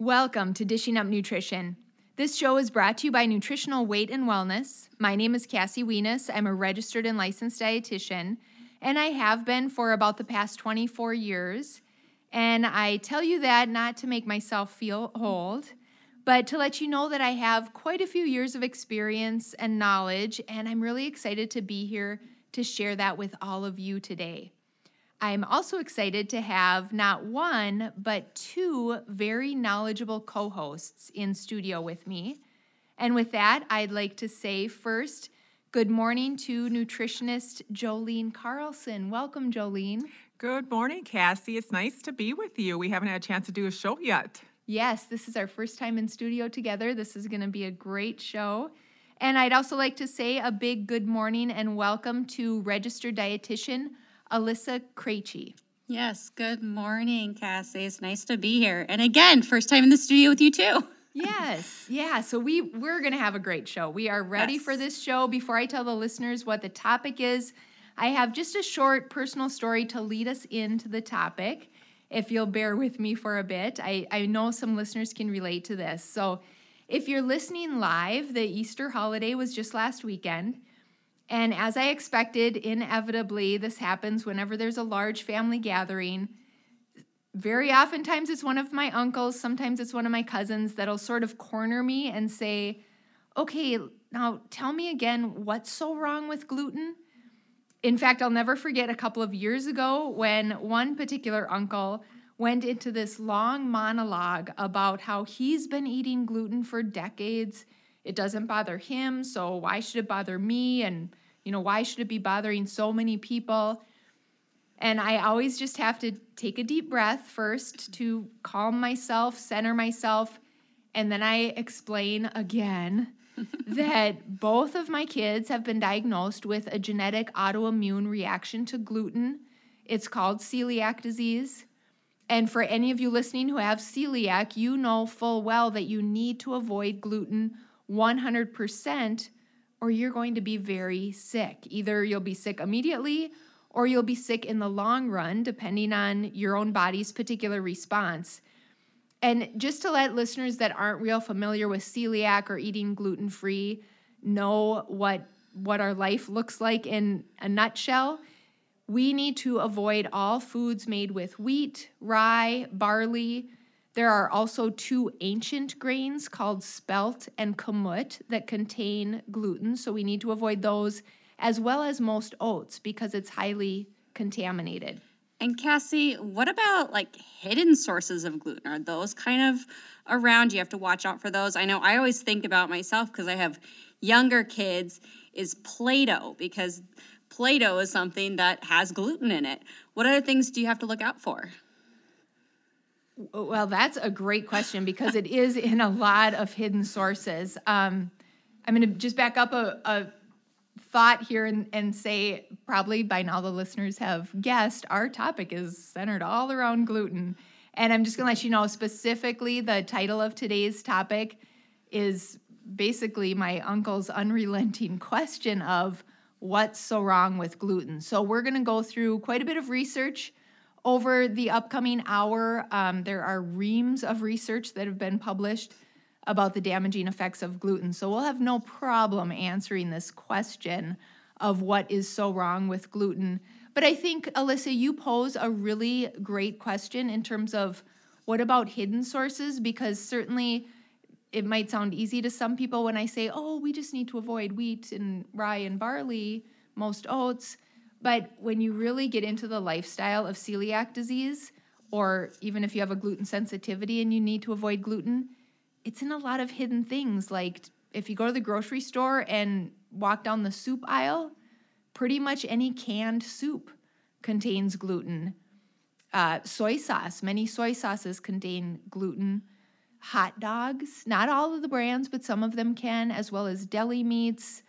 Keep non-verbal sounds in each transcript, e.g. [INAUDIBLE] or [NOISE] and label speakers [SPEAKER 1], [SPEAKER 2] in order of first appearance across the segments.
[SPEAKER 1] Welcome to Dishing Up Nutrition. This show is brought to you by Nutritional Weight and Wellness. My name is Cassie Weness. I'm a registered and licensed dietitian, and I have been for about the past 24 years. And I tell you that not to make myself feel old, but to let you know that I have quite a few years of experience and knowledge, and I'm really excited to be here to share that with all of you today. I'm also excited to have not one, but two very knowledgeable co hosts in studio with me. And with that, I'd like to say first, good morning to nutritionist Jolene Carlson. Welcome, Jolene.
[SPEAKER 2] Good morning, Cassie. It's nice to be with you. We haven't had a chance to do a show yet.
[SPEAKER 1] Yes, this is our first time in studio together. This is going to be a great show. And I'd also like to say a big good morning and welcome to registered dietitian Alyssa Krejci.
[SPEAKER 3] Yes, good morning, Cassie. It's nice to be here. And again, first time in the studio with you too. [LAUGHS]
[SPEAKER 1] yes, yeah. So we we're gonna have a great show. We are ready yes. for this show. Before I tell the listeners what the topic is, I have just a short personal story to lead us into the topic. If you'll bear with me for a bit, I, I know some listeners can relate to this. So if you're listening live, the Easter holiday was just last weekend. And as I expected, inevitably, this happens whenever there's a large family gathering. Very oftentimes, it's one of my uncles, sometimes it's one of my cousins that'll sort of corner me and say, Okay, now tell me again, what's so wrong with gluten? In fact, I'll never forget a couple of years ago when one particular uncle went into this long monologue about how he's been eating gluten for decades. It doesn't bother him, so why should it bother me? And you know, why should it be bothering so many people? And I always just have to take a deep breath first to calm myself, center myself, and then I explain again [LAUGHS] that both of my kids have been diagnosed with a genetic autoimmune reaction to gluten. It's called celiac disease. And for any of you listening who have celiac, you know full well that you need to avoid gluten 100% or you're going to be very sick. Either you'll be sick immediately or you'll be sick in the long run, depending on your own body's particular response. And just to let listeners that aren't real familiar with celiac or eating gluten free know what, what our life looks like in a nutshell, we need to avoid all foods made with wheat, rye, barley, there are also two ancient grains called spelt and kamut that contain gluten, so we need to avoid those, as well as most oats because it's highly contaminated.
[SPEAKER 3] And Cassie, what about like hidden sources of gluten? Are those kind of around? You have to watch out for those. I know I always think about myself because I have younger kids is Play-Doh because Play-Doh is something that has gluten in it. What other things do you have to look out for?
[SPEAKER 1] Well, that's a great question because it is in a lot of hidden sources. Um, I'm going to just back up a, a thought here and, and, say probably by now the listeners have guessed our topic is centered all around gluten. And I'm just going to let you know specifically the title of today's topic is basically my uncle's unrelenting question of what's so wrong with gluten. So we're going to go through quite a bit of research over the upcoming hour, um, there are reams of research that have been published about the damaging effects of gluten. So we'll have no problem answering this question of what is so wrong with gluten. But I think, Alyssa, you pose a really great question in terms of what about hidden sources? Because certainly it might sound easy to some people when I say, oh, we just need to avoid wheat and rye and barley, most oats. But when you really get into the lifestyle of celiac disease, or even if you have a gluten sensitivity and you need to avoid gluten, it's in a lot of hidden things. Like if you go to the grocery store and walk down the soup aisle, pretty much any canned soup contains gluten. Uh, soy sauce, many soy sauces contain gluten. Hot dogs, not all of the brands, but some of them can, as well as deli meats,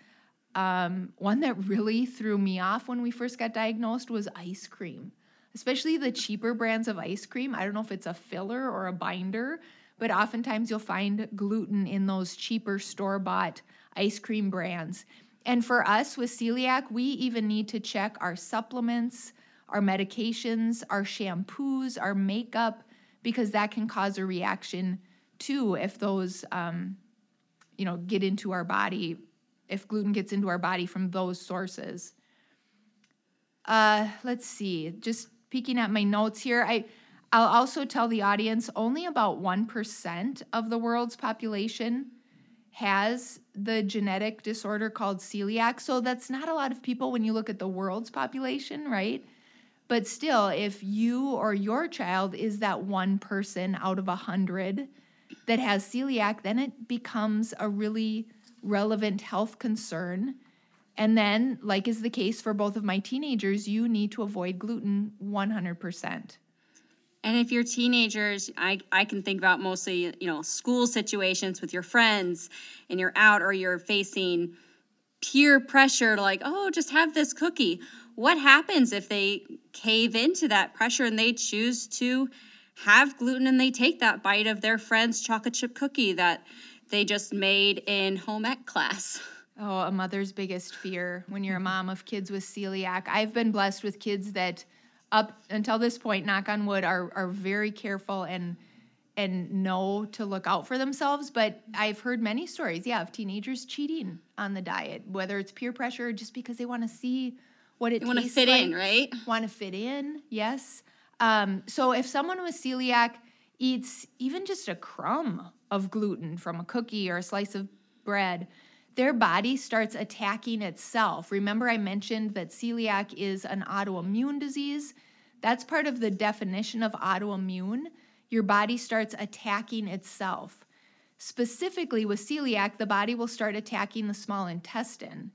[SPEAKER 1] um, one that really threw me off when we first got diagnosed was ice cream, especially the cheaper brands of ice cream. I don't know if it's a filler or a binder, but oftentimes you'll find gluten in those cheaper store bought ice cream brands. And for us with celiac, we even need to check our supplements, our medications, our shampoos, our makeup, because that can cause a reaction too if those um, you know get into our body if gluten gets into our body from those sources. Uh, let's see just peeking at my notes here i i'll also tell the audience only about 1% of the world's population has the genetic disorder called celiac so that's not a lot of people when you look at the world's population right? But still if you or your child is that one person out of a hundred that has celiac, then it becomes a really relevant health concern. And then, like is the case for both of my teenagers, you need to avoid gluten 100%.
[SPEAKER 3] And if you're teenagers, I, I can think about mostly, you know, school situations with your friends and you're out or you're facing peer pressure to like, oh, just have this cookie. What happens if they cave into that pressure and they choose to have gluten and they take that bite of their friend's chocolate chip cookie that they just made in home ec class.
[SPEAKER 1] Oh, a mother's biggest fear when you're a mom of kids with celiac. I've been blessed with kids that up until this point, knock on wood, are are very careful and and know to look out for themselves. But I've heard many stories, yeah, of teenagers cheating on the diet, whether it's peer pressure or just because they want to see what it
[SPEAKER 3] you want to fit
[SPEAKER 1] like.
[SPEAKER 3] in, right?
[SPEAKER 1] Want to fit in, yes. Um, so if someone with celiac eats even just a crumb of gluten from a cookie or a slice of bread, their body starts attacking itself. Remember, I mentioned that celiac is an autoimmune disease. That's part of the definition of autoimmune. Your body starts attacking itself. Specifically, with celiac, the body will start attacking the small intestine.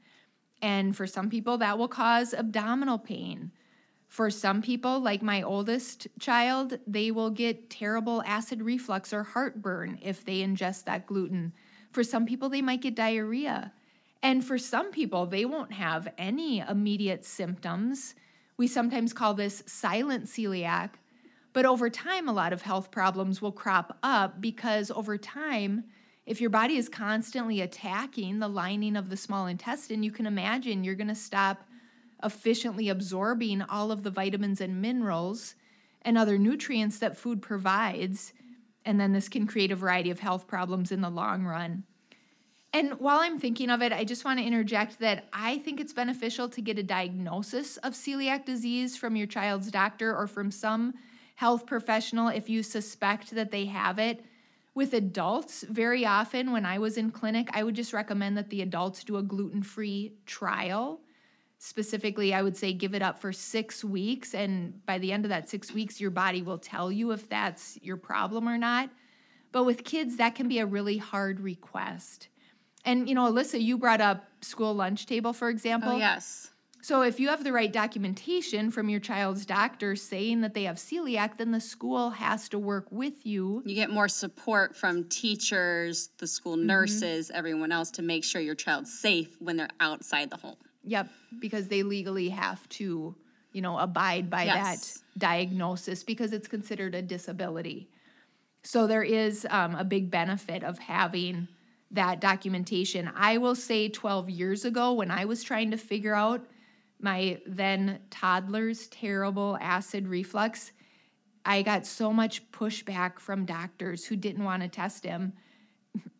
[SPEAKER 1] And for some people, that will cause abdominal pain. For some people, like my oldest child, they will get terrible acid reflux or heartburn if they ingest that gluten. For some people, they might get diarrhea. And for some people, they won't have any immediate symptoms. We sometimes call this silent celiac. But over time, a lot of health problems will crop up because over time, if your body is constantly attacking the lining of the small intestine, you can imagine you're going to stop efficiently absorbing all of the vitamins and minerals and other nutrients that food provides. And then this can create a variety of health problems in the long run. And while I'm thinking of it, I just want to interject that I think it's beneficial to get a diagnosis of celiac disease from your child's doctor or from some health professional if you suspect that they have it. With adults, very often when I was in clinic, I would just recommend that the adults do a gluten free trial specifically i would say give it up for six weeks and by the end of that six weeks your body will tell you if that's your problem or not. But with kids that can be a really hard request. And you know alyssa you brought up school lunch table for example.
[SPEAKER 3] oh yes.
[SPEAKER 1] So if you have the right documentation from your child's doctor saying that they have celiac then the school has to work with you.
[SPEAKER 3] You get more support from teachers the school mm-hmm. nurses mm-hmm. everyone else to make sure your child's safe when they're outside the home
[SPEAKER 1] Yep, because they legally have to, you know, abide by yes. that diagnosis because it's considered a disability. So there is um, a big benefit of having that documentation. I will say 12 years ago when I was trying to figure out my then toddler's terrible acid reflux, I got so much pushback from doctors who didn't want to test him,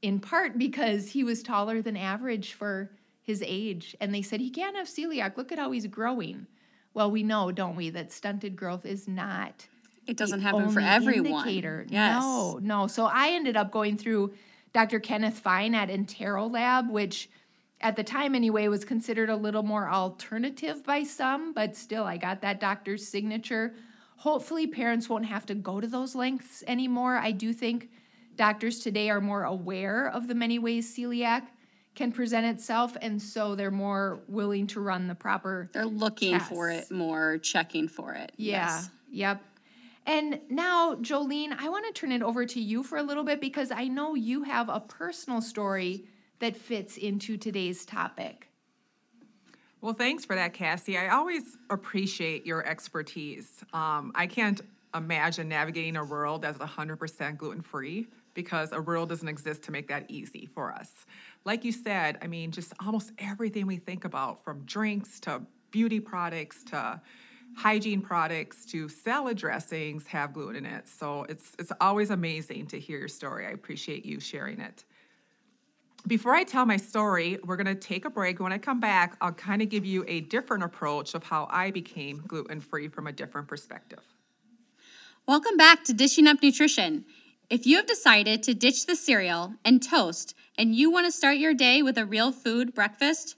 [SPEAKER 1] in part because he was taller than average for his age and they said he can't have celiac. Look at how he's growing. Well we know don't we that stunted growth is not
[SPEAKER 3] it doesn't happen for everyone.
[SPEAKER 1] indicator. yes. No no. So i ended up going through dr kenneth fine at EnteroLab which at the time anyway was considered a little more alternative by some but still i got that doctor's signature. Hopefully parents won't have to go to those lengths anymore. I do think doctors today are more aware of the many ways celiac can present itself and so they're more willing to run the proper
[SPEAKER 3] they're looking tests. for it more checking for it.
[SPEAKER 1] Yeah. Yes. yep. And now jolene i want to turn it over to you for a little bit because i know you have a personal story that fits into today's topic.
[SPEAKER 2] Well thanks for that cassie. I always appreciate your expertise. Um, i can't imagine navigating a world that's 100% gluten-free because a world doesn't exist to make that easy for us like you said, I mean, just almost everything we think about from drinks to beauty products to hygiene products to salad dressings have gluten in it. So it's it's always amazing to hear your story. I appreciate you sharing it. Before I tell my story, we're going to take a break. When I come back, I'll kind of give you a different approach of how I became gluten free from a different perspective.
[SPEAKER 3] Welcome back to Dishing Up Nutrition. If you have decided to ditch the cereal and toast and you want to start your day with a real food breakfast,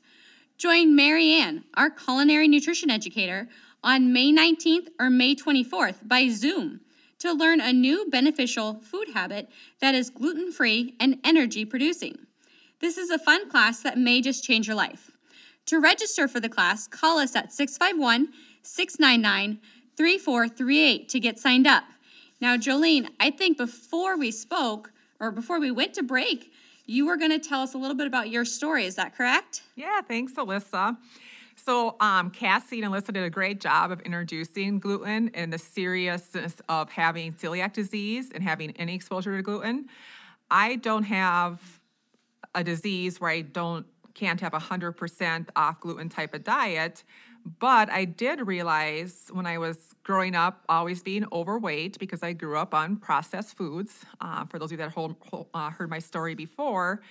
[SPEAKER 3] join Mary Ann, our culinary nutrition educator, on May 19th or May 24th by Zoom to learn a new beneficial food habit that is gluten free and energy producing. This is a fun class that may just change your life. To register for the class, call us at 651 699 3438 to get signed up. Now, Jolene, I think before we spoke or before we went to break, you were going to tell us a little bit about your story. Is that correct?
[SPEAKER 2] Yeah, thanks, Alyssa. So, um, Cassie and Alyssa did a great job of introducing gluten and the seriousness of having celiac disease and having any exposure to gluten. I don't have a disease where I don't can't have a hundred percent off gluten type of diet, but I did realize when I was growing up, always being overweight because I grew up on processed foods. Uh, for those of you that uh, heard my story before,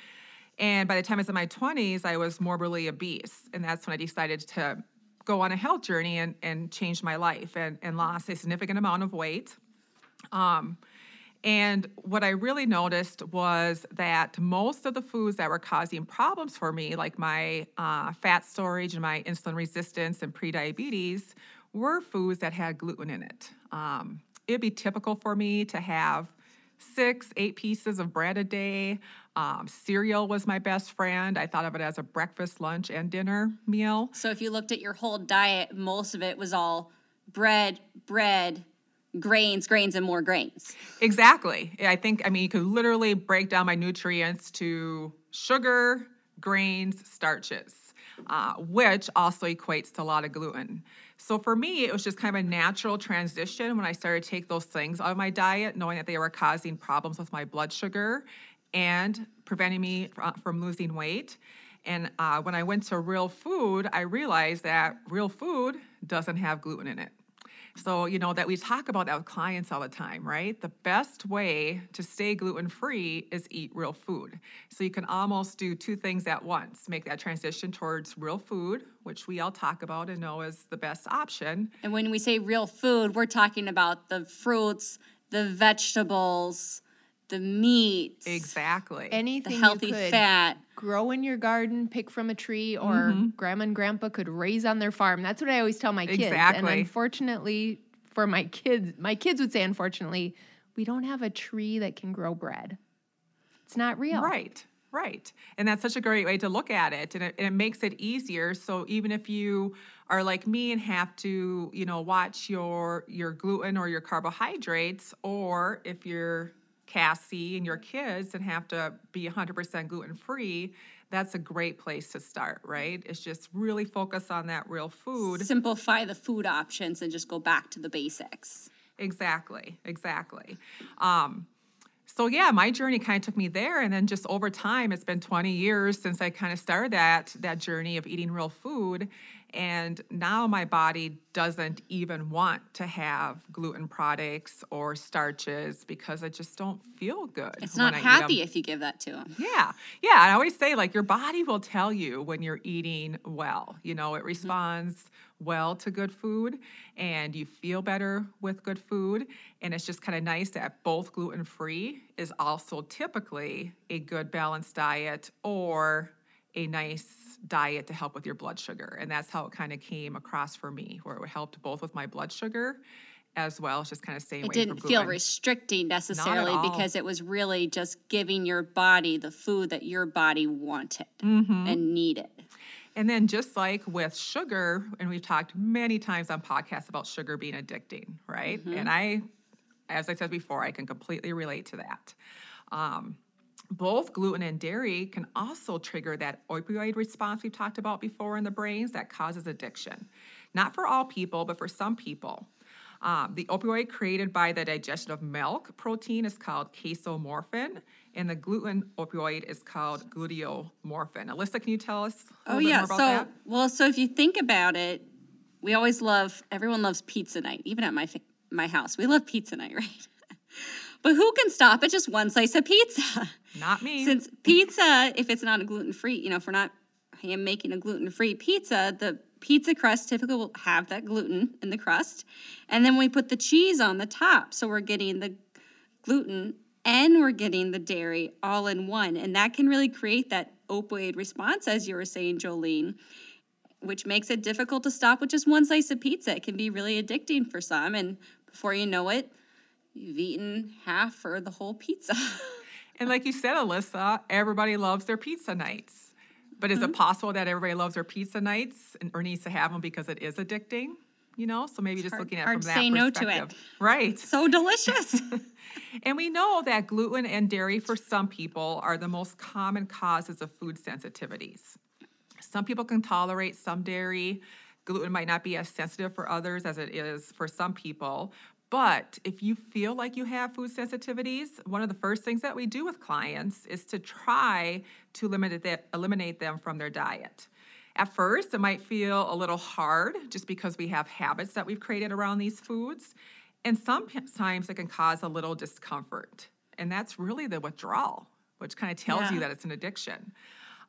[SPEAKER 2] and by the time I was in my 20s, I was morbidly obese, and that's when I decided to go on a health journey and, and change my life and, and lost a significant amount of weight. Um, and what I really noticed was that most of the foods that were causing problems for me, like my uh, fat storage and my insulin resistance and prediabetes, were foods that had gluten in it. Um, it'd be typical for me to have six, eight pieces of bread a day. Um, cereal was my best friend. I thought of it as a breakfast, lunch, and dinner meal.
[SPEAKER 3] So if you looked at your whole diet, most of it was all bread, bread, grains, grains, and more grains.
[SPEAKER 2] Exactly. I think, I mean, you could literally break down my nutrients to sugar, grains, starches, uh, which also equates to a lot of gluten. So for me, it was just kind of a natural transition when I started to take those things out of my diet, knowing that they were causing problems with my blood sugar and preventing me from losing weight. And uh, when I went to real food, I realized that real food doesn't have gluten in it. So, you know, that we talk about that with clients all the time, right? The best way to stay gluten free is eat real food. So, you can almost do two things at once make that transition towards real food, which we all talk about and know is the best option.
[SPEAKER 3] And when we say real food, we're talking about the fruits, the vegetables, the meats.
[SPEAKER 2] Exactly.
[SPEAKER 1] Anything
[SPEAKER 3] the healthy fat.
[SPEAKER 1] Grow in your garden, pick from a tree, or mm-hmm. grandma and grandpa could raise on their farm. That's what I always tell my kids.
[SPEAKER 2] Exactly.
[SPEAKER 1] And unfortunately for my kids, my kids would say, unfortunately, we don't have a tree that can grow bread. It's not real.
[SPEAKER 2] Right. Right. And that's such a great way to look at it. And it, and it makes it easier. So even if you are like me and have to, you know, watch your your gluten or your carbohydrates, or if you're Cassie and your kids and have to be 100% gluten free, that's a great place to start, right? It's just really focus on that real food.
[SPEAKER 3] Simplify the food options and just go back to the basics.
[SPEAKER 2] Exactly, exactly. Um, so yeah, my journey kind of took me there, and then just over time, it's been 20 years since I kind of started that that journey of eating real food, and now my body doesn't even want to have gluten products or starches because I just don't feel good.
[SPEAKER 3] It's not happy if you give that to them.
[SPEAKER 2] Yeah. Yeah. I always say, like, your body will tell you when you're eating well. You know, it mm-hmm. responds mm-hmm. well to good food and you feel better with good food. And it's just kind of nice that both gluten free is also typically a good balanced diet or a nice diet to help with your blood sugar. And that's how it kind of came across for me, where it helped both with my blood sugar as well. It's just kind of staying
[SPEAKER 3] It didn't feel restricting necessarily because it was really just giving your body the food that your body wanted mm-hmm. and needed.
[SPEAKER 2] And then, just like with sugar, and we've talked many times on podcasts about sugar being addicting, right? Mm-hmm. And I, as I said before, I can completely relate to that. Um, both gluten and dairy can also trigger that opioid response we've talked about before in the brains that causes addiction. Not for all people, but for some people. Um, the opioid created by the digestion of milk protein is called casomorphin, and the gluten opioid is called gluteomorphin. Alyssa, can you tell us?
[SPEAKER 3] oh yeah, so
[SPEAKER 2] that?
[SPEAKER 3] well, so if you think about it, we always love everyone loves pizza night, even at my my house. We love pizza night, [LAUGHS] right? But who can stop at just one slice of pizza?
[SPEAKER 2] Not me.
[SPEAKER 3] Since pizza, if it's not a gluten free, you know, if we're not hand making a gluten free pizza, the pizza crust typically will have that gluten in the crust. And then we put the cheese on the top. So we're getting the gluten and we're getting the dairy all in one. And that can really create that opioid response, as you were saying, Jolene, which makes it difficult to stop with just one slice of pizza. It can be really addicting for some. And before you know it, you've eaten half or the whole pizza. [LAUGHS]
[SPEAKER 2] and like you said, Alyssa, everybody loves their pizza nights. But is mm-hmm. it possible that everybody loves their pizza nights and, or needs to have them because it is addicting? You know, so maybe
[SPEAKER 3] it's
[SPEAKER 2] just
[SPEAKER 3] hard,
[SPEAKER 2] looking at
[SPEAKER 3] hard
[SPEAKER 2] from that perspective
[SPEAKER 3] say
[SPEAKER 2] perspective.
[SPEAKER 3] no to it.
[SPEAKER 2] Right.
[SPEAKER 3] So delicious. [LAUGHS]
[SPEAKER 2] and we know that gluten and dairy for some people are the most common causes of food sensitivities. Some people can tolerate some dairy. Gluten might not be as sensitive for others as it is for some people. But if you feel like you have food sensitivities, one of the first things that we do with clients is to try to eliminate, eliminate them from their diet. At first, it might feel a little hard just because we have habits that we've created around these foods. And sometimes it can cause a little discomfort. And that's really the withdrawal, which kind of tells yeah. you that it's an addiction.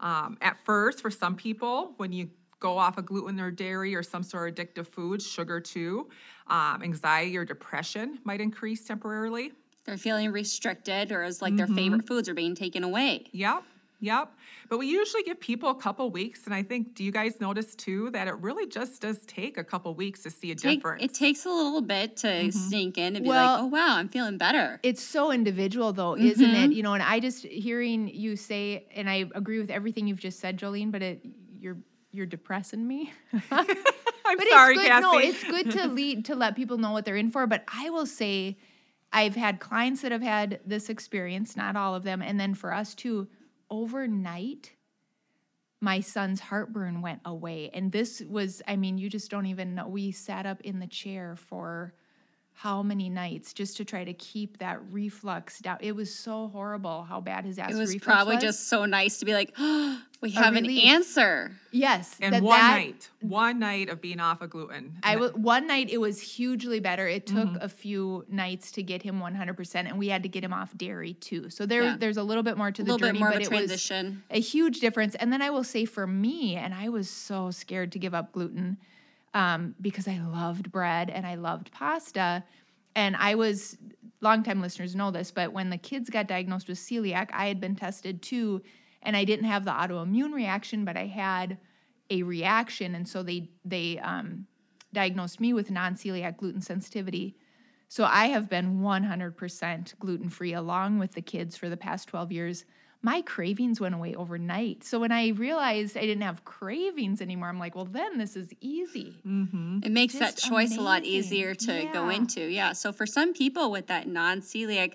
[SPEAKER 2] Um, at first, for some people, when you go off of gluten or dairy or some sort of addictive food, sugar too, um, anxiety or depression might increase temporarily.
[SPEAKER 3] They're feeling restricted or as like mm-hmm. their favorite foods are being taken away.
[SPEAKER 2] Yep. Yep. But we usually give people a couple weeks. And I think, do you guys notice too that it really just does take a couple weeks to see a take, difference?
[SPEAKER 3] It takes a little bit to mm-hmm. sink in and be well, like, oh, wow, I'm feeling better.
[SPEAKER 1] It's so individual though, mm-hmm. isn't it? You know, and I just hearing you say, and I agree with everything you've just said, Jolene, but it, you're, you're depressing me. [LAUGHS] [LAUGHS]
[SPEAKER 2] I'm but sorry,
[SPEAKER 1] it's
[SPEAKER 2] good, Cassie.
[SPEAKER 1] No, it's good to [LAUGHS] lead to let people know what they're in for. But I will say, I've had clients that have had this experience, not all of them, and then for us too overnight, my son's heartburn went away. And this was, I mean, you just don't even know. We sat up in the chair for how many nights just to try to keep that reflux down. It was so horrible how bad his acid
[SPEAKER 3] It was probably
[SPEAKER 1] was.
[SPEAKER 3] just so nice to be like, oh, [GASPS] we have an answer.
[SPEAKER 1] Yes,
[SPEAKER 2] and one that, night, one night of being off of gluten.
[SPEAKER 1] I w- one night it was hugely better. It took mm-hmm. a few nights to get him 100%, and we had to get him off dairy too. So there, yeah. there's a little bit more to the journey, but it
[SPEAKER 3] transition.
[SPEAKER 1] was a huge difference. And then I will say for me, and I was so scared to give up gluten um, because I loved bread and I loved pasta. And I was, longtime listeners know this, but when the kids got diagnosed with celiac, I had been tested too, and I didn't have the autoimmune reaction, but I had a reaction, and so they they um, diagnosed me with non-celiac gluten sensitivity. So I have been 100% gluten free along with the kids for the past 12 years my cravings went away overnight. So when I realized I didn't have cravings anymore, I'm like, well, then this is easy.
[SPEAKER 3] Mm-hmm. It makes Just that choice amazing. a lot easier to yeah. go into. Yeah. So for some people with that non celiac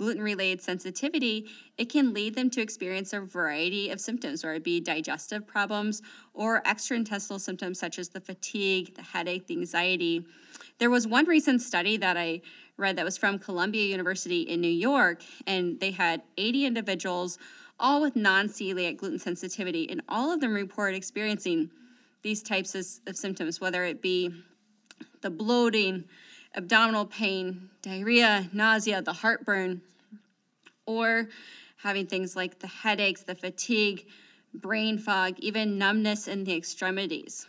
[SPEAKER 3] gluten related sensitivity, it can lead them to experience a variety of symptoms, whether it be digestive problems or extraintestinal symptoms such as the fatigue, the headache, the anxiety. There was one recent study that I read that was from Columbia University in New York, and they had 80 individuals, all with non celiac gluten sensitivity, and all of them reported experiencing these types of, of symptoms, whether it be the bloating, abdominal pain, diarrhea, nausea, the heartburn, or having things like the headaches, the fatigue, brain fog, even numbness in the extremities.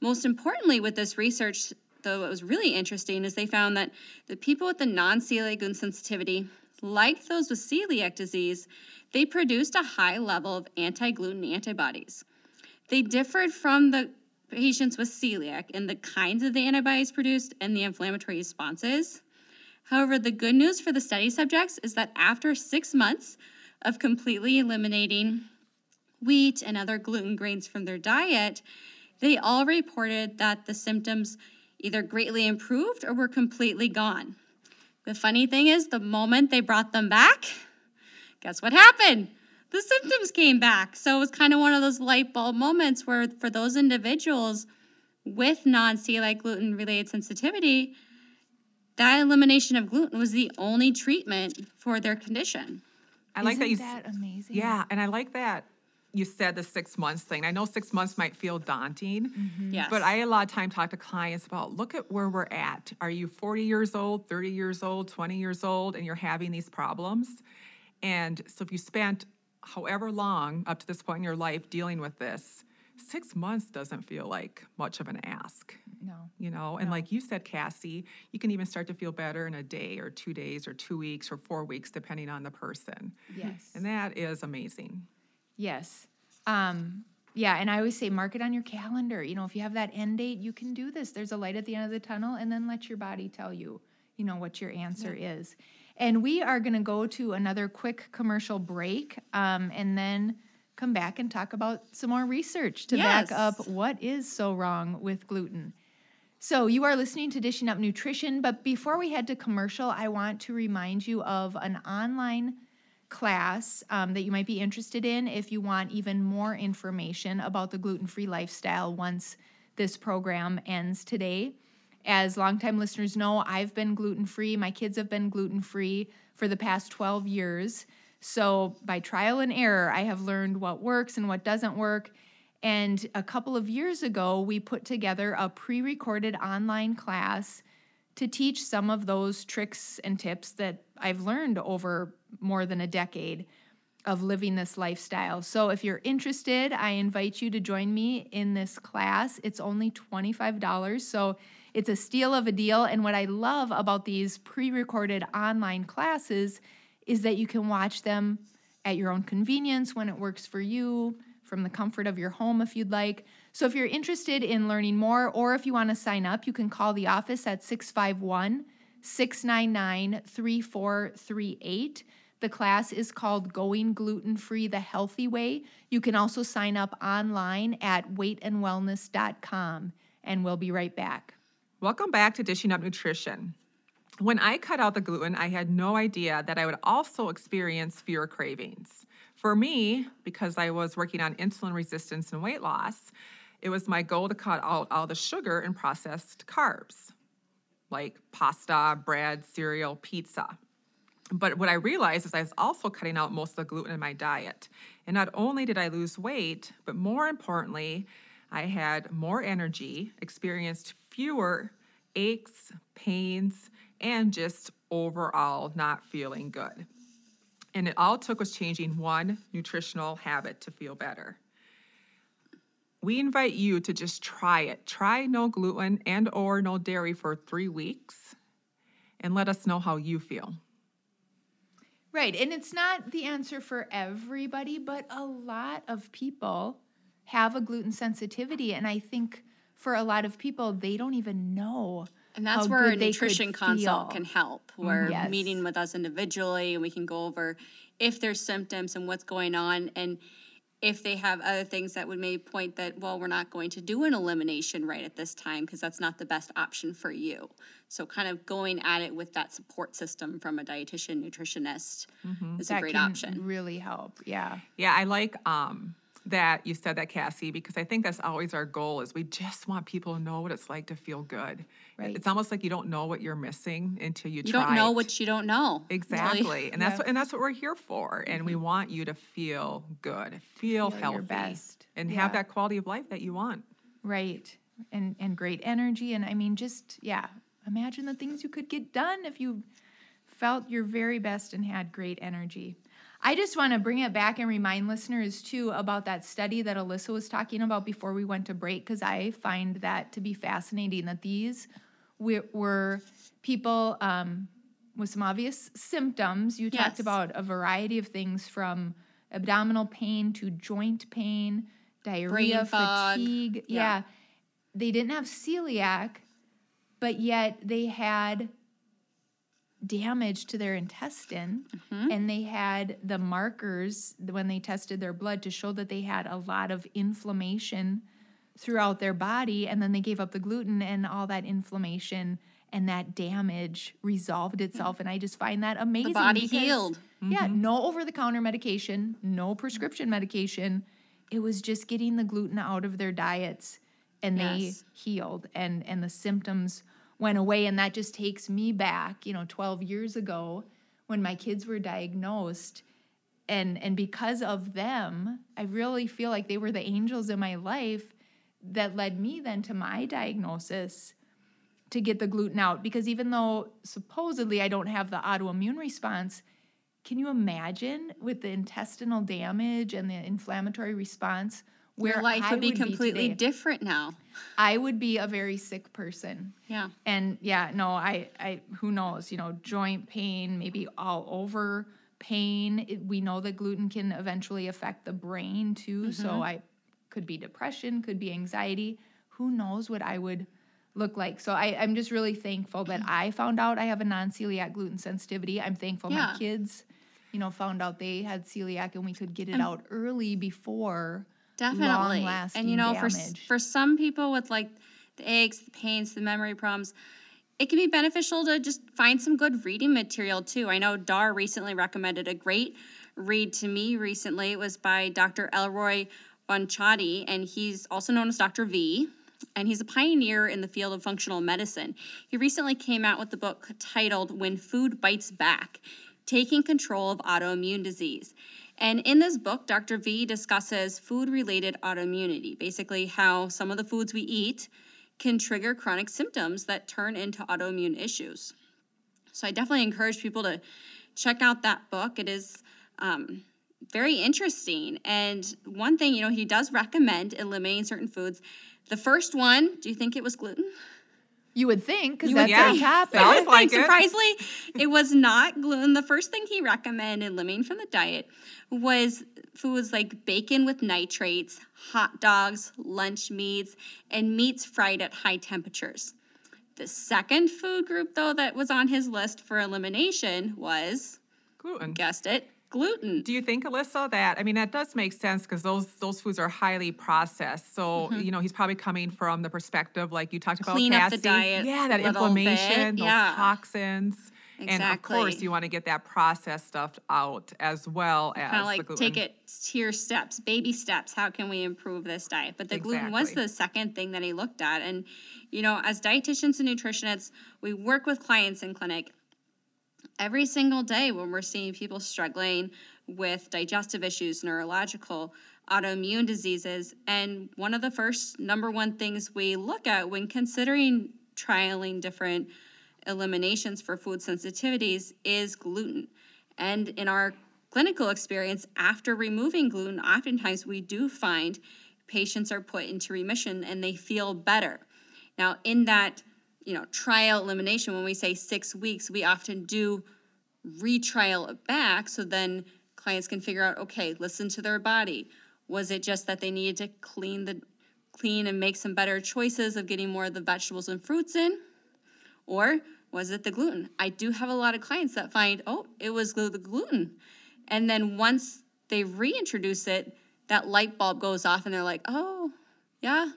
[SPEAKER 3] Most importantly, with this research, though what was really interesting is they found that the people with the non-celiac gluten sensitivity, like those with celiac disease, they produced a high level of anti-gluten antibodies. They differed from the patients with celiac in the kinds of the antibodies produced and the inflammatory responses. However, the good news for the study subjects is that after six months of completely eliminating wheat and other gluten grains from their diet, they all reported that the symptoms either greatly improved or were completely gone. The funny thing is, the moment they brought them back, guess what happened? The symptoms came back. So it was kind of one of those light bulb moments where, for those individuals with non celiac gluten related sensitivity, that elimination of gluten was the only treatment for their condition.
[SPEAKER 2] I like
[SPEAKER 1] Isn't
[SPEAKER 2] that you
[SPEAKER 1] that amazing.
[SPEAKER 2] Yeah, and I like that you said the six months thing. I know six months might feel daunting, mm-hmm.
[SPEAKER 3] Yes.
[SPEAKER 2] but I a lot of time talk to clients about look at where we're at. Are you 40 years old, 30 years old, 20 years old, and you're having these problems? And so if you spent however long up to this point in your life dealing with this, six months doesn't feel like much of an ask
[SPEAKER 1] No.
[SPEAKER 2] you know and like you said cassie you can even start to feel better in a day or two days or two weeks or four weeks depending on the person
[SPEAKER 1] Yes.
[SPEAKER 2] and that is amazing
[SPEAKER 1] Yes. Um, yeah, and I always say mark it on your calendar. You know, if you have that end date, you can do this. There's a light at the end of the tunnel, and then let your body tell you, you know, what your answer is. And we are going to go to another quick commercial break, um, and then come back and talk about some more research to back up what is so wrong with gluten. So, you are listening to Dishing Up Nutrition, but before we head to commercial, I want to remind you of an online class um, that you might be interested in if you want even more information about the gluten free lifestyle once this program ends today. As longtime listeners know, I've been gluten free. My kids have been gluten free for the past 12 years. So, by trial and error, I have learned what works and what doesn't work. And a couple of years ago, we put together a pre recorded online class to teach some of those tricks and tips that I've learned over more than a decade of living this lifestyle. So if you're interested, I invite you to join me in this class. It's only $25, so it's a steal of a deal. And what I love about these pre recorded online classes is that you can watch them at your own convenience when it works for you, from the comfort of your home if you'd like. So if you're interested in learning more or if you want to sign up, you can call the office at 651 699 3438. The class is called Going Gluten Free the Healthy Way. You can also sign up online at weightandwellness.com, and we'll be right back.
[SPEAKER 2] welcome back to dishing up nutrition when i cut out the gluten i had no idea that i would also experience fewer cravings for me because i was working on insulin resistance and weight loss it was my goal to cut out all the sugar and processed carbs like pasta, bread, cereal, pizza. But what I realized is I was also cutting out most of the gluten in my diet. And not only did I lose weight, but more importantly, I had more energy, experienced fewer aches, pains, and just overall not feeling good. And it all took was changing one nutritional habit to feel better we invite you to just try it try no gluten and or no dairy for three weeks and let us know how you feel
[SPEAKER 1] Right. And it's not the answer for everybody, but a lot of people have a gluten sensitivity. And I think for a lot of people, they don't even know.
[SPEAKER 3] And that's where a
[SPEAKER 1] good they could
[SPEAKER 3] nutrition consult
[SPEAKER 1] feel.
[SPEAKER 3] can help. We're
[SPEAKER 1] Yes.
[SPEAKER 3] meeting with us individually and we can go over if there's symptoms and what's going on and if they have other things that would maybe point that, well, we're not going to do an elimination right at this time because that's not the best option for you. So kind of going at it with that support system from a dietitian, nutritionist is a great
[SPEAKER 1] can
[SPEAKER 3] option.
[SPEAKER 1] really help. Yeah.
[SPEAKER 2] yeah i like um, that you said that cassie because i think that's always our goal is we just want people to know what it's like to feel good
[SPEAKER 1] Right.
[SPEAKER 2] it's almost like you don't know what you're missing until you,
[SPEAKER 3] You
[SPEAKER 2] try You
[SPEAKER 3] don't know
[SPEAKER 2] it.
[SPEAKER 3] what you don't know. you-
[SPEAKER 2] exactly and that's
[SPEAKER 1] Yeah.
[SPEAKER 2] what and that's what we're here for and we mm-hmm. want you to feel good feel,
[SPEAKER 1] Feel your
[SPEAKER 2] healthy
[SPEAKER 1] best.
[SPEAKER 2] and
[SPEAKER 1] Yeah.
[SPEAKER 2] have that quality of life that you want
[SPEAKER 1] Right. And and great energy. And I mean, just yeah, imagine the things you could get done if you felt your very best and had great energy. I just want to bring it back and remind listeners too about that study that Alyssa was talking about before we went to break, because I find that to be fascinating that these were, people um, with some obvious symptoms. You talked
[SPEAKER 3] Yes.
[SPEAKER 1] about a variety of things from abdominal pain to joint pain, diarrhea, fatigue.
[SPEAKER 3] Yeah.
[SPEAKER 1] yeah. They didn't have celiac, but yet they had damage to their intestine.
[SPEAKER 3] Mm-hmm.
[SPEAKER 1] and they had the markers when they tested their blood to show that they had a lot of inflammation throughout their body. And then they gave up the gluten and all that inflammation and that damage resolved itself. And i just find that amazing
[SPEAKER 3] The body
[SPEAKER 1] because-
[SPEAKER 3] healed.
[SPEAKER 1] yeah no over the counter medication no prescription medication. It was just getting the gluten out of their diets and they healed. And and the symptoms went away and that just takes me back you know 12 years ago when my kids were diagnosed and and because of them i really feel like they were the angels in my life that led me then to my diagnosis to get the gluten out because even though supposedly i don't have the autoimmune response can you imagine with the intestinal damage and the inflammatory response where
[SPEAKER 3] Your life would be completely
[SPEAKER 1] today?
[SPEAKER 3] different now.
[SPEAKER 1] I would be a very sick person.
[SPEAKER 3] Yeah.
[SPEAKER 1] And yeah, no, I, I, who knows, you know, joint pain, maybe all over pain. It, we know that gluten can eventually affect the brain too. So mm-hmm. I could be depression, could be anxiety. Who knows what I would look like? So I, I'm just really thankful that mm. I found out I have a non celiac gluten sensitivity. I'm thankful
[SPEAKER 3] Yeah.
[SPEAKER 1] my kids, you know, found out they had celiac and we could get it out early before
[SPEAKER 3] Definitely. and you know, for
[SPEAKER 1] damage.
[SPEAKER 3] for some people with like the aches, the pains, the memory problems, it can be beneficial to just find some good reading material too. I know Dar recently recommended a great read to me recently. It was by Dr. Elroy Vojdani, and he's also known as Dr. V. And he's a pioneer in the field of functional medicine. He recently came out with the book titled When Food Bites Back Taking Control of Autoimmune Disease. And in this book, Dr. V discusses food related autoimmunity, basically, how some of the foods we eat can trigger chronic symptoms that turn into autoimmune issues. So I definitely encourage people to check out that book. It is um, very interesting. And one thing, you know, he does recommend eliminating certain foods. The first one, do you think it was gluten?
[SPEAKER 1] You would think, because that's our
[SPEAKER 2] think.
[SPEAKER 1] topic.
[SPEAKER 2] Sounds like
[SPEAKER 3] thing,
[SPEAKER 2] it.
[SPEAKER 3] surprisingly, it was not gluten. The first thing he recommended eliminating from the diet was foods like bacon with nitrates, hot dogs, lunch meats, and meats fried at high temperatures. The second food group, though, that was on his list for elimination was,
[SPEAKER 2] Gluten.
[SPEAKER 3] guessed it, gluten.
[SPEAKER 2] Do you think, Alyssa, that I mean that does make sense because those those foods are highly processed. So you know he's probably coming from the perspective like you talked about,
[SPEAKER 3] Mm-hmm. Clean up the diet
[SPEAKER 2] Yeah, that
[SPEAKER 3] little bit,
[SPEAKER 2] inflammation, those
[SPEAKER 3] yeah.
[SPEAKER 2] toxins, and of course you want to get that processed stuff out as well as
[SPEAKER 3] kind of like take it tier steps, baby steps. How can we improve this diet? But the gluten was the second thing that he looked at. And, you know, as dietitians and nutritionists, we work with clients in clinic every single day when we're seeing people struggling with digestive issues, neurological, autoimmune diseases. And one of the first number one things we look at when considering trialing different eliminations for food sensitivities is gluten. And in our clinical experience, after removing gluten, oftentimes we do find patients are put into remission and they feel better. Now, in that you know trial elimination, when we say six weeks, we often do retrial it back so then clients can figure out okay listen to their body. Was it just that they needed to clean the clean and make some better choices of getting more of the vegetables and fruits in? Or was it the gluten? I do have a lot of clients that find oh it was the gluten. And then once they reintroduce it that light bulb goes off and they're like oh yeah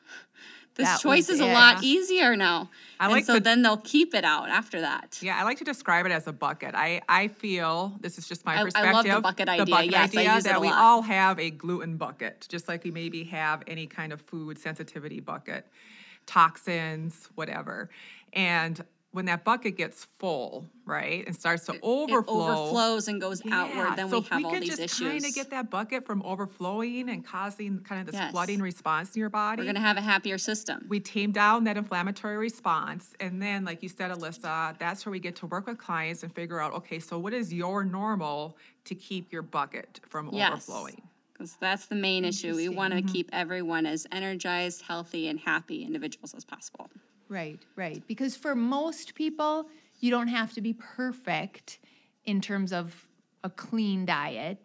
[SPEAKER 3] this
[SPEAKER 1] That
[SPEAKER 3] choice is a
[SPEAKER 1] it.
[SPEAKER 3] lot easier now
[SPEAKER 2] I
[SPEAKER 3] and
[SPEAKER 2] like
[SPEAKER 3] so
[SPEAKER 2] to-
[SPEAKER 3] then they'll keep it out after that
[SPEAKER 2] Yeah, I like to describe it as a bucket. I, I feel this is just my
[SPEAKER 3] I- I
[SPEAKER 2] perspective.
[SPEAKER 3] love the bucket idea.
[SPEAKER 2] bucket
[SPEAKER 3] Yes, I
[SPEAKER 2] idea that we all have a gluten bucket, just like we maybe have any kind of food sensitivity bucket, toxins, whatever. And when that bucket gets full, right, and starts to overflow,
[SPEAKER 3] it overflows and goes
[SPEAKER 2] yeah,
[SPEAKER 3] outward, then
[SPEAKER 2] so
[SPEAKER 3] we have
[SPEAKER 2] we
[SPEAKER 3] all
[SPEAKER 2] can
[SPEAKER 3] these
[SPEAKER 2] just kind of get that bucket from overflowing and causing kind of this
[SPEAKER 3] Yes.
[SPEAKER 2] flooding response in your body.
[SPEAKER 3] We're going to have a happier system.
[SPEAKER 2] we tame down that inflammatory response. And then, like you said, Alyssa, that's where we get to work with clients and figure out okay, so what is your normal to keep your bucket from
[SPEAKER 3] Yes.
[SPEAKER 2] overflowing?
[SPEAKER 3] Because that's the main issue. We want
[SPEAKER 2] Mm-hmm.
[SPEAKER 3] to keep everyone as energized, healthy, and happy individuals as possible.
[SPEAKER 1] Right, right. Because for most people, you don't have to be perfect in terms of a clean diet.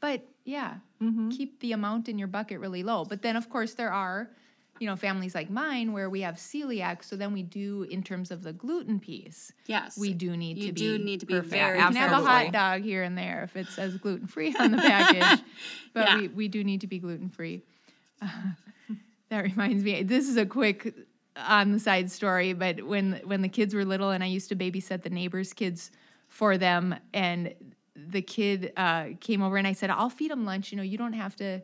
[SPEAKER 1] But yeah,
[SPEAKER 2] Mm-hmm.
[SPEAKER 1] keep the amount in your bucket really low. But then, of course, there are, you know, families like mine where we have celiac. So then we do, in terms of the gluten piece,
[SPEAKER 3] Yes.
[SPEAKER 1] we do need
[SPEAKER 3] You
[SPEAKER 1] to be.
[SPEAKER 3] do need to be
[SPEAKER 1] perfect.
[SPEAKER 3] very
[SPEAKER 1] You can have a hot dog here and there if it says gluten free on the package, [LAUGHS] but
[SPEAKER 3] Yeah.
[SPEAKER 1] we, we do need to be gluten free. [LAUGHS] that reminds me, this is a quick on the side story, but when when the kids were little and I used to babysit the neighbors' kids for them, and the kid uh, came over and I said, "I'll feed them lunch. You know, you don't have to."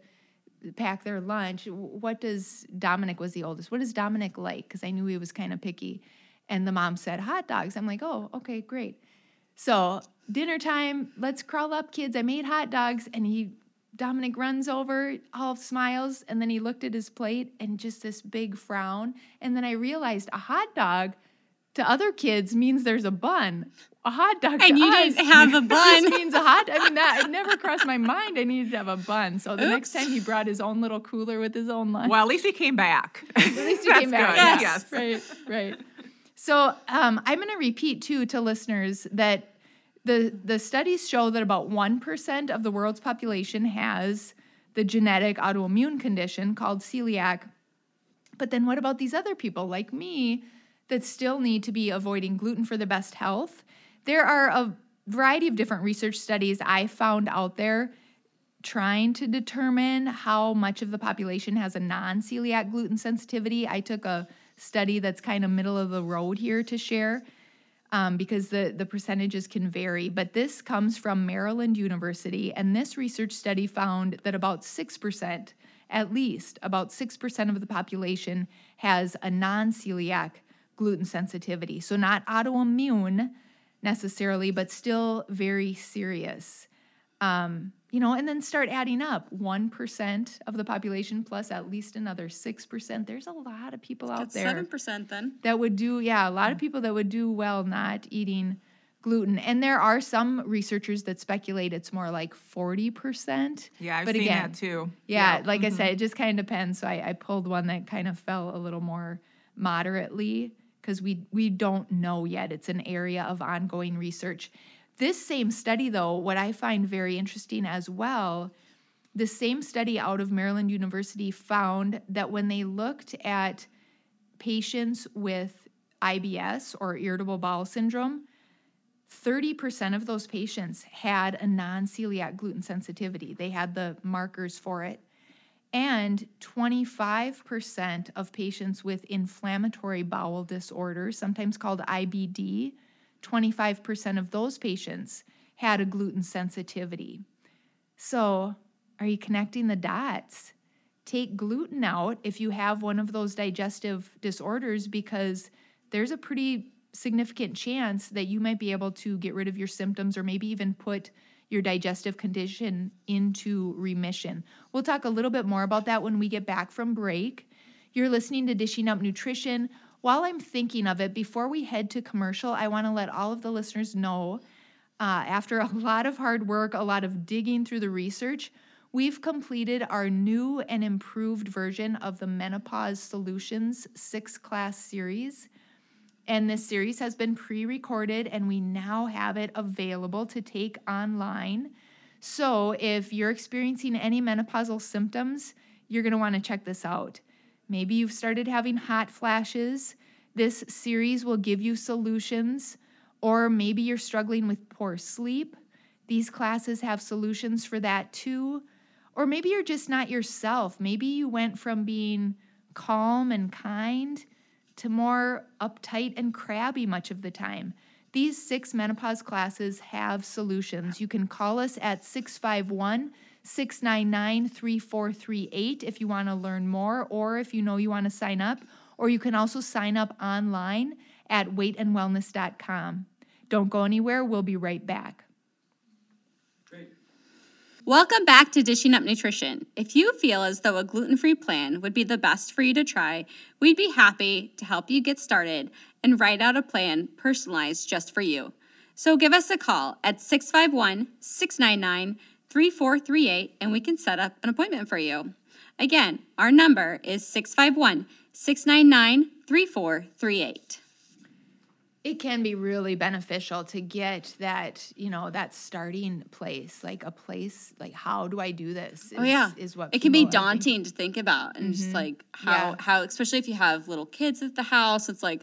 [SPEAKER 1] pack their lunch. What does Dominic was the oldest? What does Dominic like? Because I knew he was kind of picky. And the mom said hot dogs. I'm like, oh, okay, great. So dinner time, let's crawl up, kids. I made hot dogs, and he Dominic runs over, all smiles, and then he looked at his plate and just this big frown. And then I realized a hot dog to other kids means there's a bun. A hot dog
[SPEAKER 3] And
[SPEAKER 1] to
[SPEAKER 3] you
[SPEAKER 1] us
[SPEAKER 3] didn't have a [LAUGHS] bun.
[SPEAKER 1] means a hot. I mean that it never crossed my mind. I needed to have a bun. So the next time he brought his own little cooler with his own lunch.
[SPEAKER 2] Well, at least he came back. [LAUGHS]
[SPEAKER 1] At least he
[SPEAKER 2] That's
[SPEAKER 1] came back.
[SPEAKER 2] good.
[SPEAKER 1] Yes.
[SPEAKER 2] Yes.
[SPEAKER 1] Right, right. So um, I'm going to repeat too to listeners that the the studies show that about one percent of the world's population has the genetic autoimmune condition called celiac. But then what about these other people like me that still need to be avoiding gluten for the best health? There are a variety of different research studies I found out there trying to determine how much of the population has a non celiac gluten sensitivity. I took a study that's kind of middle of the road here to share um, because the, the percentages can vary. But this comes from Maryland University, and this research study found that about 6%, at least about 6% of the population has a non celiac gluten sensitivity. So, not autoimmune necessarily, but still very serious um, you know, and then start adding up 1% of the population plus at least another 6%. There's a lot of people out
[SPEAKER 3] That's
[SPEAKER 1] there
[SPEAKER 3] seven percent then.
[SPEAKER 1] that would do, yeah, a lot
[SPEAKER 2] Mm.
[SPEAKER 1] of people that would do well not eating gluten. And there are some researchers that speculate it's more like 40%.
[SPEAKER 2] Yeah, I've
[SPEAKER 1] but
[SPEAKER 2] seen
[SPEAKER 1] again,
[SPEAKER 2] that too.
[SPEAKER 1] Yeah, like I said, it just kind of depends. So I, I pulled one that kind of fell a little more moderately because we we don't know yet. It's an area of ongoing research. This same study, though, what I find very interesting as well, the same study out of Maryland University found that when they looked at patients with IBS or irritable bowel syndrome, 30% of those patients had a non celiac gluten sensitivity. They had the markers for it. And 25% of patients with inflammatory bowel disorders, sometimes called IBD, 25% of those patients had a gluten sensitivity. So, are you connecting the dots? Take gluten out if you have one of those digestive disorders because there's a pretty significant chance that you might be able to get rid of your symptoms or maybe even put your digestive condition into remission. We'll talk a little bit more about that when we get back from break. You're listening to Dishing Up Nutrition. While I'm thinking of it, before we head to commercial, I want to let all of the listeners know uh, after a [LAUGHS] lot of hard work, a lot of digging through the research, we've completed our new and improved version of the Menopause Solutions six class series. And this series has been pre recorded, and we now have it available to take online. So, if you're experiencing any menopausal symptoms, you're going to want to check this out. Maybe you've started having hot flashes. This series will give you solutions. Or maybe you're struggling with poor sleep. These classes have solutions for that too. Or maybe you're just not yourself. Maybe you went from being calm and kind to more uptight and crabby much of the time. These six menopause classes have solutions. You can call us at 651 699 3438 if you want to learn more or if you know you want to sign up. Or you can also sign up online at weightandwellness.com. Don't go anywhere. We'll be right back.
[SPEAKER 3] Welcome back to Dishing Up Nutrition. If you feel as though a gluten free plan would be the best for you to try, we'd be happy to help you get started and write out a plan personalized just for you. So give us a call at 651 699 3438 and we can set up an appointment for you. Again, our number is 651 699 3438.
[SPEAKER 1] it can be really beneficial to get that you know that starting place like a place like how do i do this
[SPEAKER 3] Oh yeah,
[SPEAKER 1] is what
[SPEAKER 3] it can be daunting to think about, and just mm-hmm. like how
[SPEAKER 1] Yeah.
[SPEAKER 3] how especially if you have little kids at the house, it's like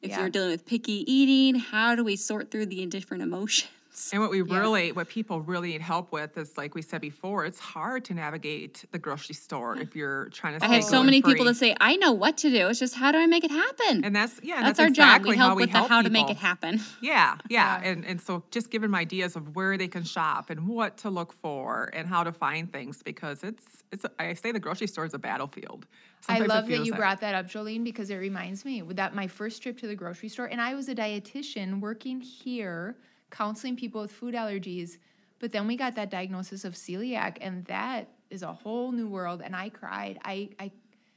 [SPEAKER 3] if
[SPEAKER 1] Yeah.
[SPEAKER 3] you're dealing with picky eating, how do we sort through the different emotions?
[SPEAKER 2] And what we
[SPEAKER 1] Yeah.
[SPEAKER 2] really, what people really need help with is, like we said before, it's hard to navigate the grocery store if you're trying to.
[SPEAKER 3] I have so many people
[SPEAKER 2] gluten-free.
[SPEAKER 3] that say, "I know what to do. It's just how do I make it happen?"
[SPEAKER 2] and that's yeah,
[SPEAKER 3] that's,
[SPEAKER 2] that's,
[SPEAKER 3] our
[SPEAKER 2] exactly
[SPEAKER 3] job. We
[SPEAKER 2] how
[SPEAKER 3] help
[SPEAKER 2] we
[SPEAKER 3] with
[SPEAKER 2] help
[SPEAKER 3] the how to make it happen. [LAUGHS]
[SPEAKER 2] Yeah, yeah,
[SPEAKER 1] Yeah.
[SPEAKER 2] and and so just give them ideas of where they can shop and what to look for and how to find things because it's it's. I say the grocery store is a battlefield.
[SPEAKER 1] I
[SPEAKER 2] Sometimes it
[SPEAKER 1] love that you brought that up, Jolene, because it reminds me that my first trip to the grocery store, and I was a dietitian working here counseling people with food allergies. But then we got that diagnosis of celiac, and that is a whole new world. And I cried. I, I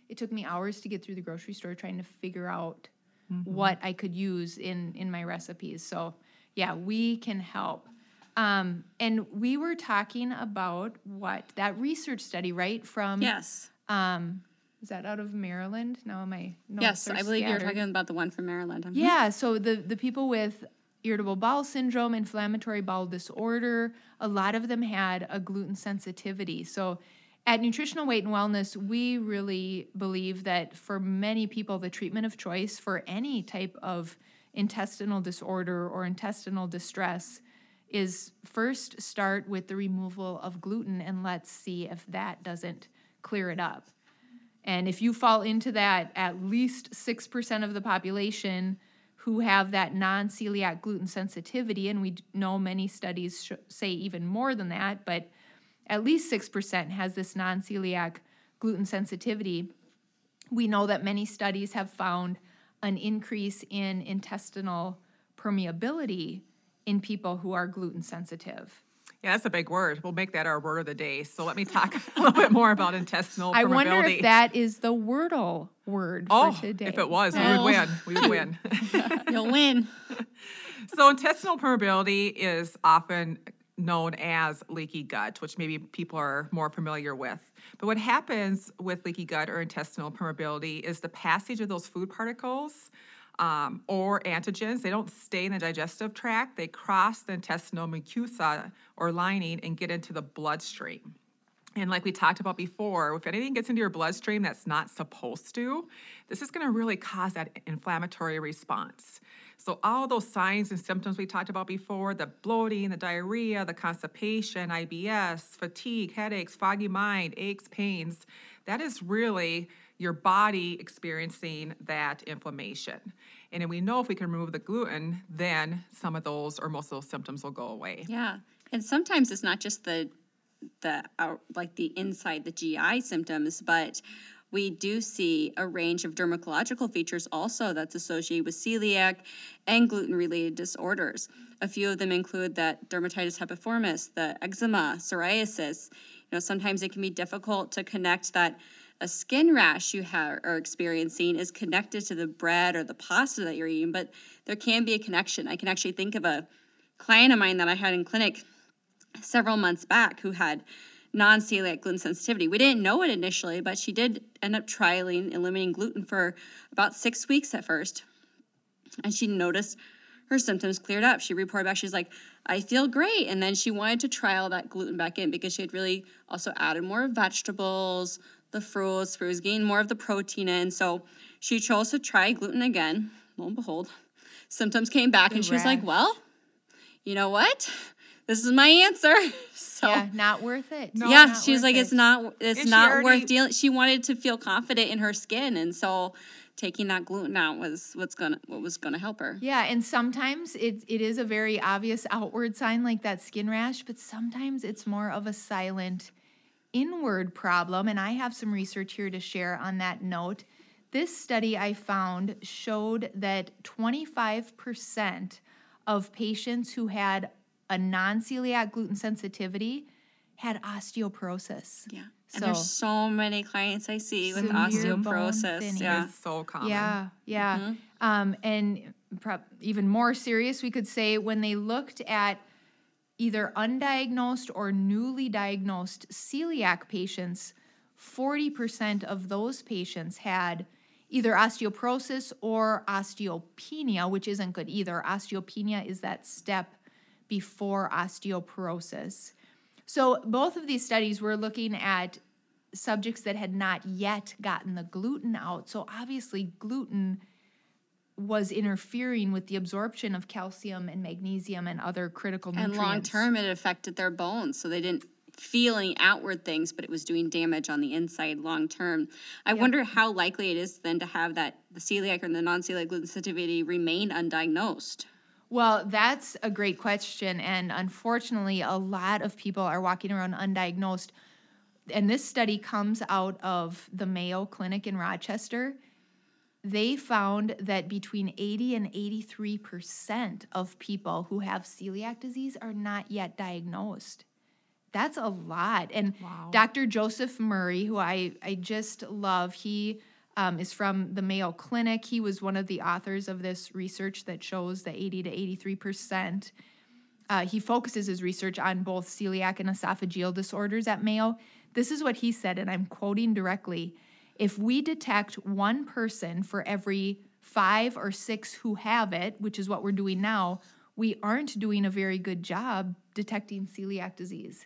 [SPEAKER 1] it took me hours to get through the grocery store trying to figure out mm-hmm. what I could use in in my recipes. So yeah, we can help. Um, and we were talking about what that research study, right? From
[SPEAKER 3] yes,
[SPEAKER 1] um, is that out of Maryland? No, my
[SPEAKER 3] yes, I believe you're talking about the one from Maryland.
[SPEAKER 1] Mm-hmm. Yeah, so the the people with irritable bowel syndrome, inflammatory bowel disorder, a lot of them had a gluten sensitivity. So at Nutritional Weight and Wellness, we really believe that for many people, the treatment of choice for any type of intestinal disorder or intestinal distress is first start with the removal of gluten and let's see if that doesn't clear it up. And if you fall into that, at least 6% of the population who have that non celiac gluten sensitivity, and we know many studies sh- say even more than that, but at least 6% has this non celiac gluten sensitivity. We know that many studies have found an increase in intestinal permeability in people who are gluten sensitive.
[SPEAKER 2] Yeah, that's a big word. We'll make that our word of the day. So let me talk [LAUGHS] a little bit more about intestinal permeability. I
[SPEAKER 1] wonder if that is the Wordle word
[SPEAKER 2] oh,
[SPEAKER 1] for today.
[SPEAKER 2] If it was, we would win. We would win. [LAUGHS]
[SPEAKER 3] You'll win. [LAUGHS]
[SPEAKER 2] so intestinal permeability is often known as leaky gut, which maybe people are more familiar with. But what happens with leaky gut or intestinal permeability is the passage of those food particles um, or antigens. They don't stay in the digestive tract, they cross the intestinal mucosa or lining and get into the bloodstream. And like we talked about before, if anything gets into your bloodstream that's not supposed to, this is going to really cause that inflammatory response. So, all those signs and symptoms we talked about before the bloating, the diarrhea, the constipation, IBS, fatigue, headaches, foggy mind, aches, pains that is really your body experiencing that inflammation. And we know if we can remove the gluten, then some of those or most of those symptoms will go away.
[SPEAKER 3] Yeah. And sometimes it's not just the the like the inside the GI symptoms, but we do see a range of dermatological features also that's associated with celiac and gluten related disorders. A few of them include that dermatitis herpetiformis, the eczema, psoriasis. You know, sometimes it can be difficult to connect that a skin rash you have, are experiencing is connected to the bread or the pasta that you're eating, but there can be a connection. I can actually think of a client of mine that I had in clinic several months back who had non celiac gluten sensitivity. We didn't know it initially, but she did end up trialing eliminating gluten for about six weeks at first. And she noticed her symptoms cleared up. She reported back, she's like, I feel great. And then she wanted to trial that gluten back in because she had really also added more vegetables, the fruits, fruits, gained more of the protein in. So she chose to try gluten again. Lo and behold, symptoms came back, the and she was like, Well, you know what? This is my answer. [LAUGHS] So
[SPEAKER 1] yeah, not worth it.
[SPEAKER 3] No, yeah, was like, it. it's not, it's and not already, worth dealing. She wanted to feel confident in her skin, and so taking that gluten out was what's gonna what was gonna help her.
[SPEAKER 1] Yeah, and sometimes it it is a very obvious outward sign like that skin rash, but sometimes it's more of a silent inward problem. And I have some research here to share on that note. This study I found showed that 25% of patients who had a non-celiac gluten sensitivity had osteoporosis.
[SPEAKER 3] Yeah. So, and there's so many clients I see with osteoporosis. Yeah.
[SPEAKER 2] It's so common.
[SPEAKER 1] Yeah. Yeah. Mm-hmm. Um, and pro- even more serious, we could say when they looked at either undiagnosed or newly diagnosed celiac patients, 40% of those patients had either osteoporosis or osteopenia, which isn't good either. Osteopenia is that step before osteoporosis. So, both of these studies were looking at subjects that had not yet gotten the gluten out. So, obviously, gluten was interfering with the absorption of calcium and magnesium and other critical nutrients.
[SPEAKER 3] And long term, it affected their bones. So, they didn't feel any outward things, but it was doing damage on the inside long term. I yep. wonder how likely it is then to have that the celiac or the non celiac gluten sensitivity remain undiagnosed.
[SPEAKER 1] Well, that's a great question. And unfortunately, a lot of people are walking around undiagnosed. And this study comes out of the Mayo Clinic in Rochester. They found that between 80 and 83% of people who have celiac disease are not yet diagnosed. That's a lot. And
[SPEAKER 2] Wow.
[SPEAKER 1] Dr. Joseph Murray, who I, I just love, he um, is from the Mayo Clinic. He was one of the authors of this research that shows the 80 to 83%. Uh, he focuses his research on both celiac and esophageal disorders at Mayo. This is what he said, and I'm quoting directly. If we detect one person for every five or six who have it, which is what we're doing now, we aren't doing a very good job detecting celiac disease.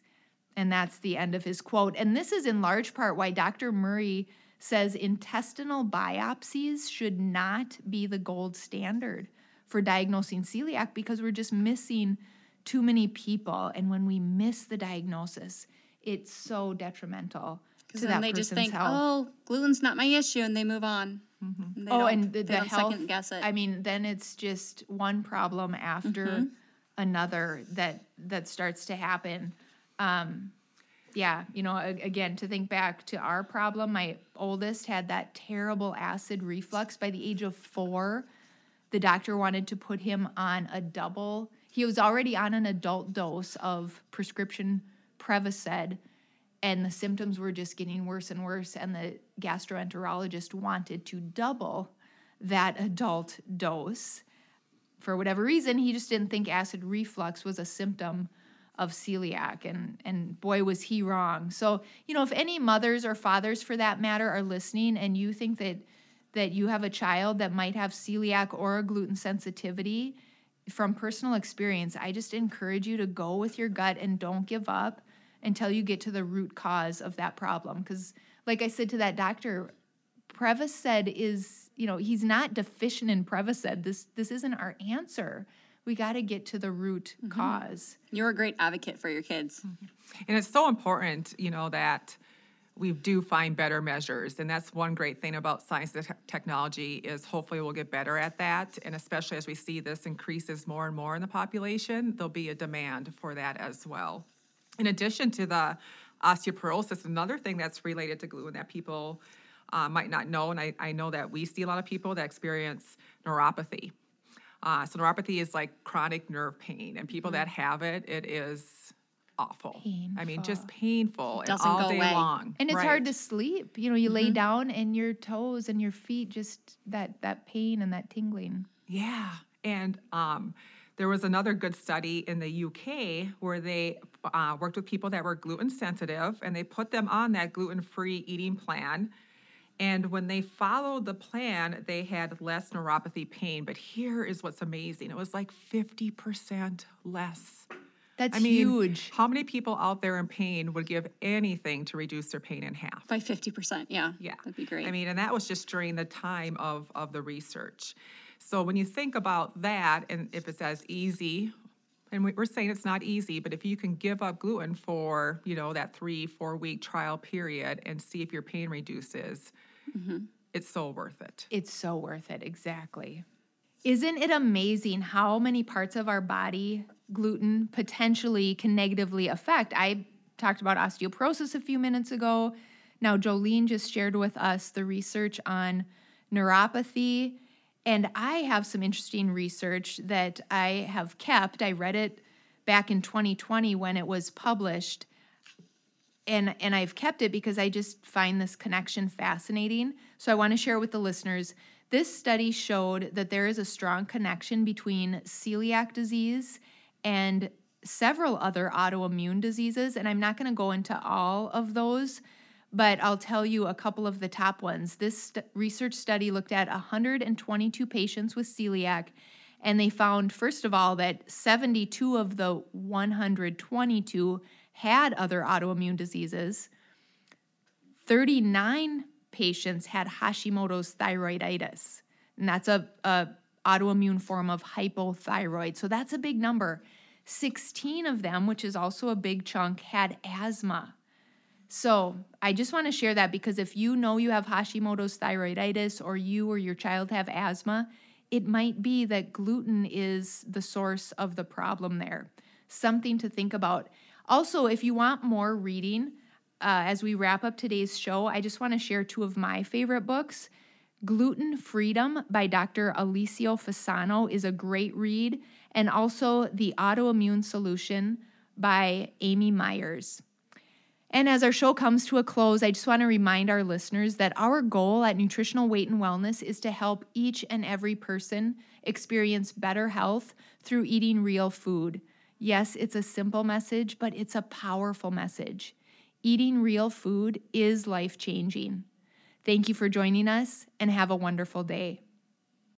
[SPEAKER 1] And that's the end of his quote. And this is in large part why Dr. Murray says intestinal biopsies should not be the gold standard for diagnosing celiac because we're just missing too many people. And when we miss the diagnosis, it's so detrimental to
[SPEAKER 3] Because
[SPEAKER 1] that
[SPEAKER 3] then they just think,
[SPEAKER 1] health.
[SPEAKER 3] oh, gluten's not my issue, and they move on. And they
[SPEAKER 1] oh, and the, the health.
[SPEAKER 3] second guess it.
[SPEAKER 1] I mean, then it's just one problem after another that that starts to happen. Um, yeah, you know, again, to think back to our problem, my oldest had that terrible acid reflux by the age of four. The doctor wanted to put him on a double. He was already on an adult dose of prescription Prevacid, and the symptoms were just getting worse and worse. And the gastroenterologist wanted to double that adult dose. For whatever reason, he just didn't think acid reflux was a symptom of celiac and and boy was he wrong. So, you know, if any mothers or fathers for that matter are listening and you think that that you have a child that might have celiac or a gluten sensitivity from personal experience, I just encourage you to go with your gut and don't give up until you get to the root cause of that problem cuz like I said to that doctor, Prevacid is, you know, he's not deficient in Prevacid. This this isn't our answer. We got to get to the root mm-hmm. cause.
[SPEAKER 3] You're a great advocate for your kids. Mm-hmm.
[SPEAKER 2] And it's so important, you know, that we do find better measures. And that's one great thing about science and te- technology is hopefully we'll get better at that. And especially as we see this increases more and more in the population, there'll be a demand for that as well. In addition to the osteoporosis, another thing that's related to gluten that people uh, might not know, and I, I know that we see a lot of people that experience neuropathy. Uh, so neuropathy is like chronic nerve pain, and people that have it, it is awful. I mean, just painful and
[SPEAKER 3] Doesn't
[SPEAKER 2] all
[SPEAKER 3] go
[SPEAKER 2] day
[SPEAKER 3] away.
[SPEAKER 2] long.
[SPEAKER 1] And it's hard to sleep. You know, you lay down and your toes and your feet just that that pain and that tingling.
[SPEAKER 2] Yeah. And um, there was another good study in the UK where they uh, worked with people that were gluten sensitive and they put them on that gluten free eating plan. And when they followed the plan, they had less neuropathy pain. But here is what's amazing it was like 50% less.
[SPEAKER 1] That's
[SPEAKER 2] I mean,
[SPEAKER 1] huge.
[SPEAKER 2] how many people out there in pain would give anything to reduce their pain in half?
[SPEAKER 3] By 50%. Yeah.
[SPEAKER 2] Yeah.
[SPEAKER 3] That'd be great.
[SPEAKER 2] I mean, and that was just during the time of, of the research. So when you think about that, and if it's as easy, and we- we're saying it's not easy, but if you can give up gluten for, you know, that three, four week trial period and see if your pain reduces, mm-hmm. it's so worth it.
[SPEAKER 1] It's so worth it, exactly. Isn't it amazing how many parts of our body gluten potentially can negatively affect? I talked about osteoporosis a few minutes ago. Now, Jolene just shared with us the research on neuropathy. And I have some interesting research that I have kept. I read it back in 2020 when it was published and and I've kept it because I just find this connection fascinating. So I want to share with the listeners. This study showed that there is a strong connection between celiac disease and several other autoimmune diseases and I'm not going to go into all of those, but I'll tell you a couple of the top ones. This st- research study looked at 122 patients with celiac and they found first of all that 72 of the 122 had other autoimmune diseases. 39 patients had Hashimoto's thyroiditis, and that's a, a autoimmune form of hypothyroid. So that's a big number. 16 of them, which is also a big chunk, had asthma. So I just want to share that because if you know you have Hashimoto's thyroiditis or you or your child have asthma, it might be that gluten is the source of the problem there. Something to think about. Also, if you want more reading, uh, as we wrap up today's show, I just want to share two of my favorite books. Gluten Freedom by Dr. Alessio Fasano is a great read, and also The Autoimmune Solution by Amy Myers. And as our show comes to a close, I just want to remind our listeners that our goal at Nutritional Weight and Wellness is to help each and every person experience better health through eating real food. Yes, it's a simple message, but it's a powerful message. Eating real food is life changing. Thank you for joining us and have a wonderful day.